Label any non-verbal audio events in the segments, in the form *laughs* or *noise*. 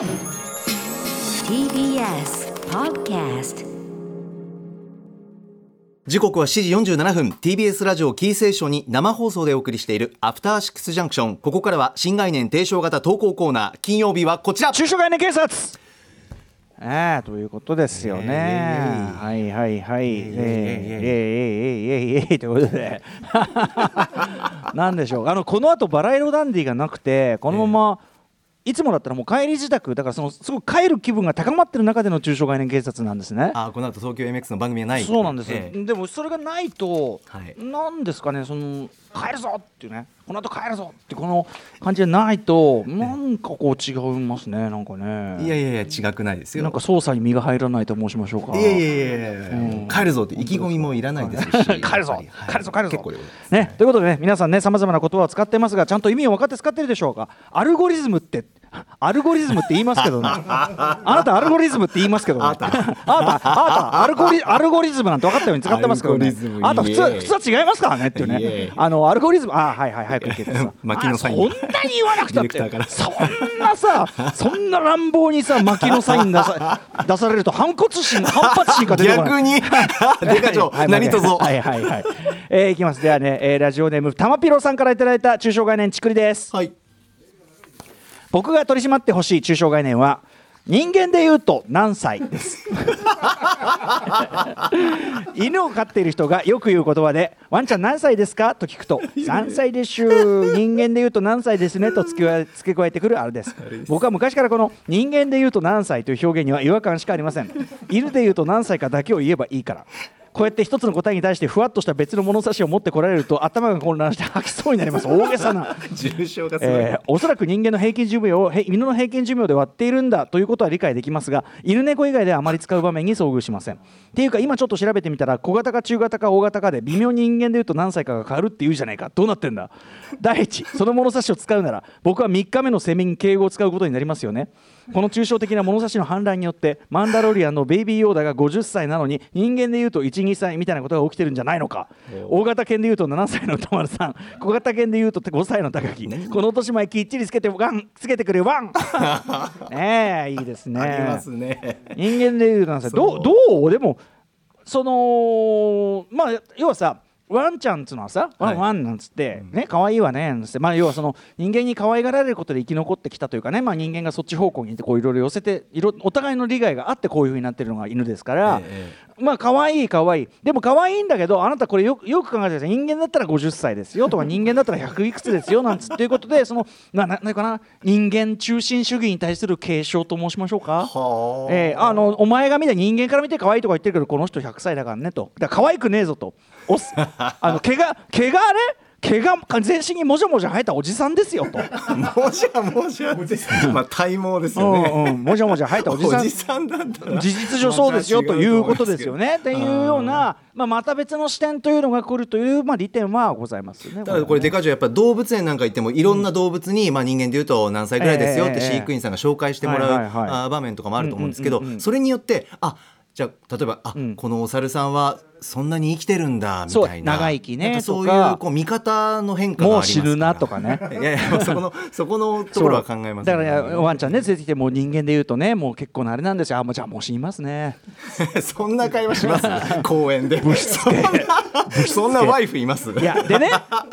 TBS Podcast 時刻は7時47分 TBS ラジオキーセーションに生放送でお送りしているアフターシックスジャンクションここからは新概念提唱型投稿コーナー金曜日はこちら中小概念警察ええということですよね。はいはいはい。えー、えー、えー、えー、えー、えー、えー、ということで。なんでしょう。あのこの後バラ色ダンディがなくてこのまま、いつもだったらもう帰り自宅だからそのすごく帰る気分が高まってる中での中小概念警察なんですね。あこの後東京 MX の番組はない。そうなんです、ええ。でもそれがないと、はい。なんですかねその帰るぞっていうね。この後帰るぞってこの感じじゃないとなんかこう違いますねなんかね。いやいやいや違くないですよ。なんか操作に身が入らないと申しましょうか。いやいやいやいやうん。帰るぞって意気込みもいらないですし。帰るぞ帰るぞ帰るぞ。ね、ということでね皆さんねさまざまな言葉を使ってますがちゃんと意味を分かって使ってるでしょうか。アルゴリズムってアルゴリズムって言いますけどね。あなたアルゴリズムって言いますけどね。あなた。あなたアルゴリアルゴリズムなんて分かったように使ってますけどねあなた普通イエーイ普通は違いますからねっていうね。イあのアルゴリズムあはいはい早く行けてさ *laughs* 牧野サイン。あそんなに言わなくたって。そんなさそんな乱暴にさ牧野サイン出さ *laughs* 出されると反骨心反発心が出てこない。逆に。*laughs* デカ長はいはいはい。はい。えーいきます。ではね、えーラジオネームたまぴろさんからいただいた中小概念ちくりです。はい僕が取り締まってほしい中小概念は人間で言うと何歳です。*laughs* 犬を飼っている人がよく言う言葉で「ワンちゃん何歳ですか?」と聞くと「3歳でしゅ人間で言うと何歳ですね」と付け付け加えてくるあれです。僕は昔からこの「人間で言うと何歳」という表現には違和感しかありません。犬で言うと何歳かだけを言えばいいからこうやって一つの答えに対してふわっとした別の物差しを持ってこられると頭が混乱して吐きそうになります。大げさな。*laughs* 重症がすごい、えーおそらく人間の平均寿命をへ犬の平均寿命で割っているんだということは理解できますが犬猫以外ではあまり使う場面に遭遇しません。っていうか今ちょっと調べてみたら小型か中型か大型かで微妙に人間でいうと何歳かが変わるっていうじゃないか。どうなってんだ？第一その物差しを使うなら僕は3日目のセミに敬語を使うことになりますよね。この抽象的な物差しの反乱によってマンダロリアンのベイビーヨーダが50歳なのに人間でいうと12歳みたいなことが起きてるんじゃないのか。大型犬でいうと7歳の歌丸さん。小型犬でいうと5歳の高木。この落とし前きっちりつけてワン。つけてくれワン。*laughs* ねえいいですね。ありますね。人間でいうと何歳どうどう？でもそのまあ要はさワンちゃんっつうのはさ、ワンワンなんつって、ね、可愛いわねなんつって、まあ、要はその人間に可愛がられることで生き残ってきたというかね、まあ、人間がそっち方向にいてこういろいろ寄せていろお互いの利害があってこういうふうになってるのが犬ですから、えまあ可愛い可愛い。でも可愛いんだけどあなたこれよくよく考えてください。人間だったら50歳ですよとか人間だったら100いくつですよなんつっていうことで *laughs* そのなななんかな？人間中心主義に対する継承と申しましょうか？はあ。えーあのお前が見た人間から見て可愛いとか言ってるけどこの人100歳だからねと。だから可愛くねえぞと。おっすあの毛が毛があれ？毛が全身にもじゃもじゃ生えたおじさんですよと、もじゃもじゃまあ体毛ですようんね、うん、もじゃもじゃ生えたおじさん。おじさんだったら事実上そうですよということですよね。っていうような、まあ、また別の視点というのが来るという、まあ、利点はございますね。ただこれデカ長やっぱ動物園なんか行ってもいろんな動物に、まあ人間でいうと何歳ぐらいですよってええ飼育員さんが紹介してもらう、場面とかもあると思うんですけど、それによってあじゃあ例えばあ、ん。このお猿さんはそんなに生きてるんだみたいな。長生きねそういうこう見方の変化がありもう死ぬなとかね。*laughs* いやいやそこの *laughs* そこのところは考えますだからワンちゃんね連れてきてもう人間で言うとねもう結構なあれなんですよあもうじゃあもう死にますね。*laughs* そんな会話します？公園で。そんなそんなワイフいます？いやでね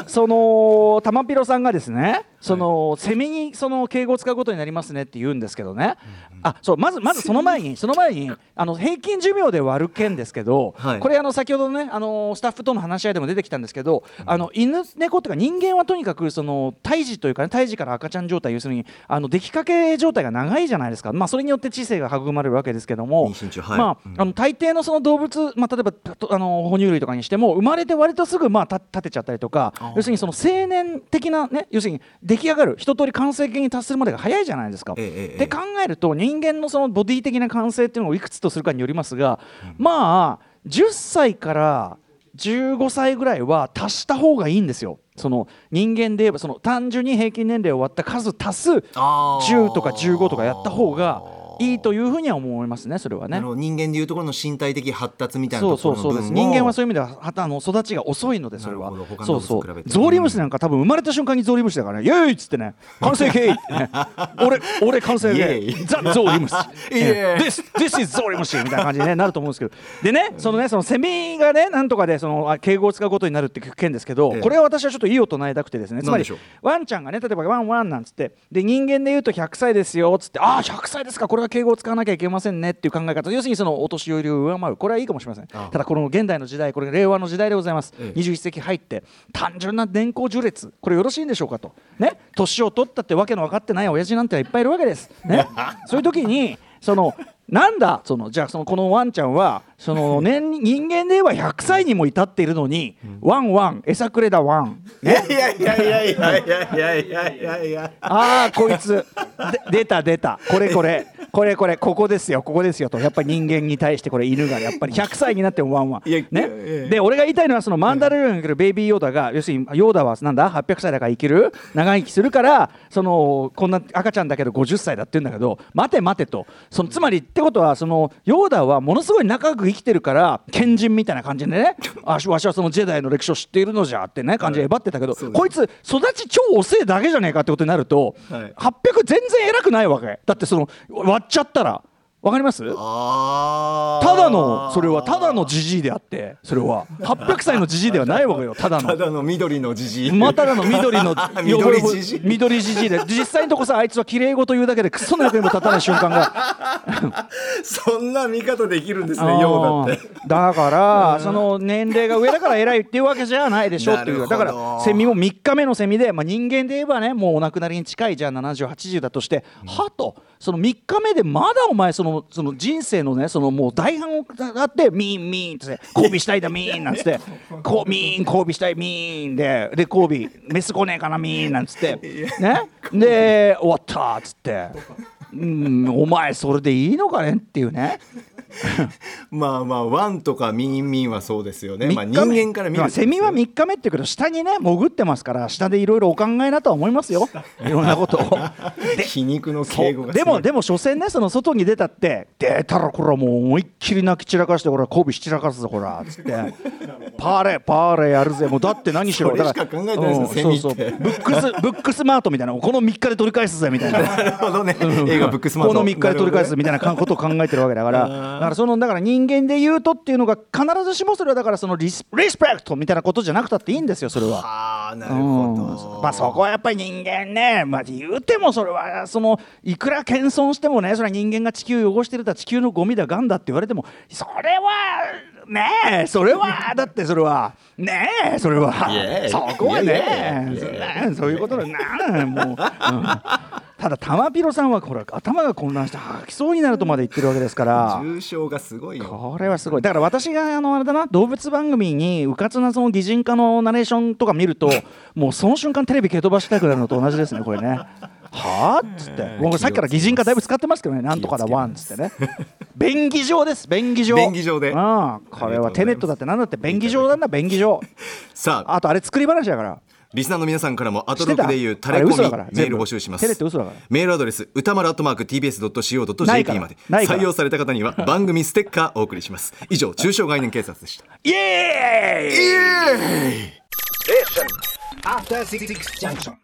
その玉ピロさんがですねその、セミにその敬語を使うことになりますねって言うんですけどね、あそうまずまずその前にその前にあの平均寿命で割る件ですけど、はい。これあの先ほどねあのスタッフとの話し合いでも出てきたんですけど、あの犬猫っていうか人間はとにかくその胎児というかね胎児から赤ちゃん状態要するにあの出来かけ状態が長いじゃないですか、まあ、それによって知性が育まれるわけですけども、まああの大抵のその動物、まあ、例えばとあの哺乳類とかにしても生まれて割とすぐまあた立てちゃったりとか要するにその青年的なね要するに出来上がる一通り完成形に達するまでが早いじゃないですか。ええええで考えると人間のそのボディ的な完成っていうのをいくつとするかによりますが、まあ10歳から15歳ぐらいは足した方がいいんですよ。その人間で言えばその単純に平均年齢を割った数足す10とか15とかやった方がいいというふうには思いますねそれはね。人間でいうところの身体的発達みたいなそうところのそうそうです。分も人間はそういう意味ではあの育ちが遅いのでそれは。そうそう。ゾウリムシなんか多分生まれた瞬間にゾウリムシだからね「イエーイ!」っつってね「完成形! *laughs*」ってね「俺俺完成形ザ・ゾウリムシ *laughs*」This, this is ゾウリムシ」みたいな感じに、ね、なると思うんですけど。でねそのねそのセミがねなんとかでそのあ敬語を使うことになるっていう件ですけど、ええこれは私はちょっといいを唱えたくてですね。つまりワンちゃんがね例えばワンワンなんつって。で人間で言うと100歳ですよっつって。ああ100歳ですか。これは敬語を使わなきゃいけませんねっていう考え方。要するにそのお年寄りを上回る。これはいいかもしれません。ただこの現代の時代これ令和の時代でございます、ええ。21世紀入って単純な年功序列これよろしいんでしょうかと。ね。年を取ったってわけの分かってない親父なんていっぱいいるわけです。ね。*laughs* そういう時にそのなんだ？そのじゃあそのこのワンちゃんはその年人間で言えば100歳にも至っているのに、ワンワン餌くれだワン。いやいやいやいやいやいやいやいやいや。いやああこいつ。で出た出た。これこれ *laughs* これこれここですよここですよと。やっぱり人間に対してこれ犬がやっぱり100歳になってもワンワン。ね？や。で俺が言いたいのはそのマンダロリアンに来るベイビーヨーダが要するにヨーダはなんだ？800歳だから生きる？長生きするからそのこんな赤ちゃんだけど50歳だって言うんだけど待て待てと。そのつまりってことはそのヨーダはものすごい長く生きてるから賢人みたいな感じでね。*laughs* あわしはそのジェダイの歴史を知っているのじゃってね感じでえばってたけどこいつ育ち超遅えだけじゃねえかってことになると、はい。800全然偉くないわけ。だってその割っちゃったら。わかります？ただのそれはただのじじいであってそれは。800歳のじじいではないわけよ *laughs* ただのただの緑のじじい。まあただの緑の *laughs* 緑じじい。で。実際のとこさあいつは綺麗事言うだけでクソの役にも立たない瞬間が。*laughs* そんな見方できるんですあねようだーって。だからその年齢が上だから偉いっていうわけじゃないでしょっていう。だからセミも3日目のセミで、まあ、人間で言えばねもうお亡くなりに近いじゃあ7080だとして、はとその3日目でまだお前そのその人生のねそのもう大半をあってミーンミーンっつって交尾したいだミーンなんつって。こうミーン交尾したいミーンで。で交尾メス来ねえかなミーンなんつって。ね？で終わったっつって。うん、お前それでいいのかね？っていうね。*laughs* まあまあワンとかミンミンはそうですよね。まあ人間から見るセミは3日目っていうけど下にね潜ってますから下でいろいろお考えなとは思いますよ。*laughs* いろんなことを。*laughs* 皮肉の敬語がでもでも所詮ねその外に出たって出たらこれはもう思いっきり泣き散らかしてこれ交尾し散らかすぞこらつってパーレパーレやるぜ。もうだって何しろそれしか考えてないですようんセミって。そうそう。ブックス *laughs* ブックスマートみたいなこの3日で取り返すぜみたいな。なるほどね。映画ブックスマート。この3日で取り返すみたいなことを考えてるわけだから。だからそのだから人間で言うとっていうのが必ずしもそれはだからそのリスリスペクトみたいなことじゃなくたっていいんですよそれは。ああなるうん。ほどまあそこはやっぱり人間ね、まあ、言うてもそれはそのいくら謙遜してもねそれは人間が地球を汚してるだ地球のゴミだガンだって言われてもそれはねえそれは *laughs* だってそれは。ねえそれは。そこはねいやいねそういうことだ。なもう、うん。ただ玉ピロさんはほら頭が混乱して吐きそうになるとまで言ってるわけですから。重症がすごいよ。これはすごい。だから私があのあれだな動物番組にうかつなその擬人化のナレーションとか見るともうその瞬間テレビ蹴飛ばしたくなるのと同じですねこれね。はあ？っつって。僕さっきから擬人化だいぶ使ってますけどね。なんとかだワンっつってね。便宜上です便宜上。便宜上で。うん。これはテネットだってなんだって便宜上なんだ便宜上。*laughs* さあ。あとあれ作り話だから。リスナーの皆さんからもアトロクでいうタレコミあれ嘘だからメール募集します。テレって嘘だから。メールアドレス歌丸アットマーク tbs.co.jp らまで。採用された方には番組ステッカーお送りします。*laughs* 以上中小概念警察でした。イエーイ！After Six Junction.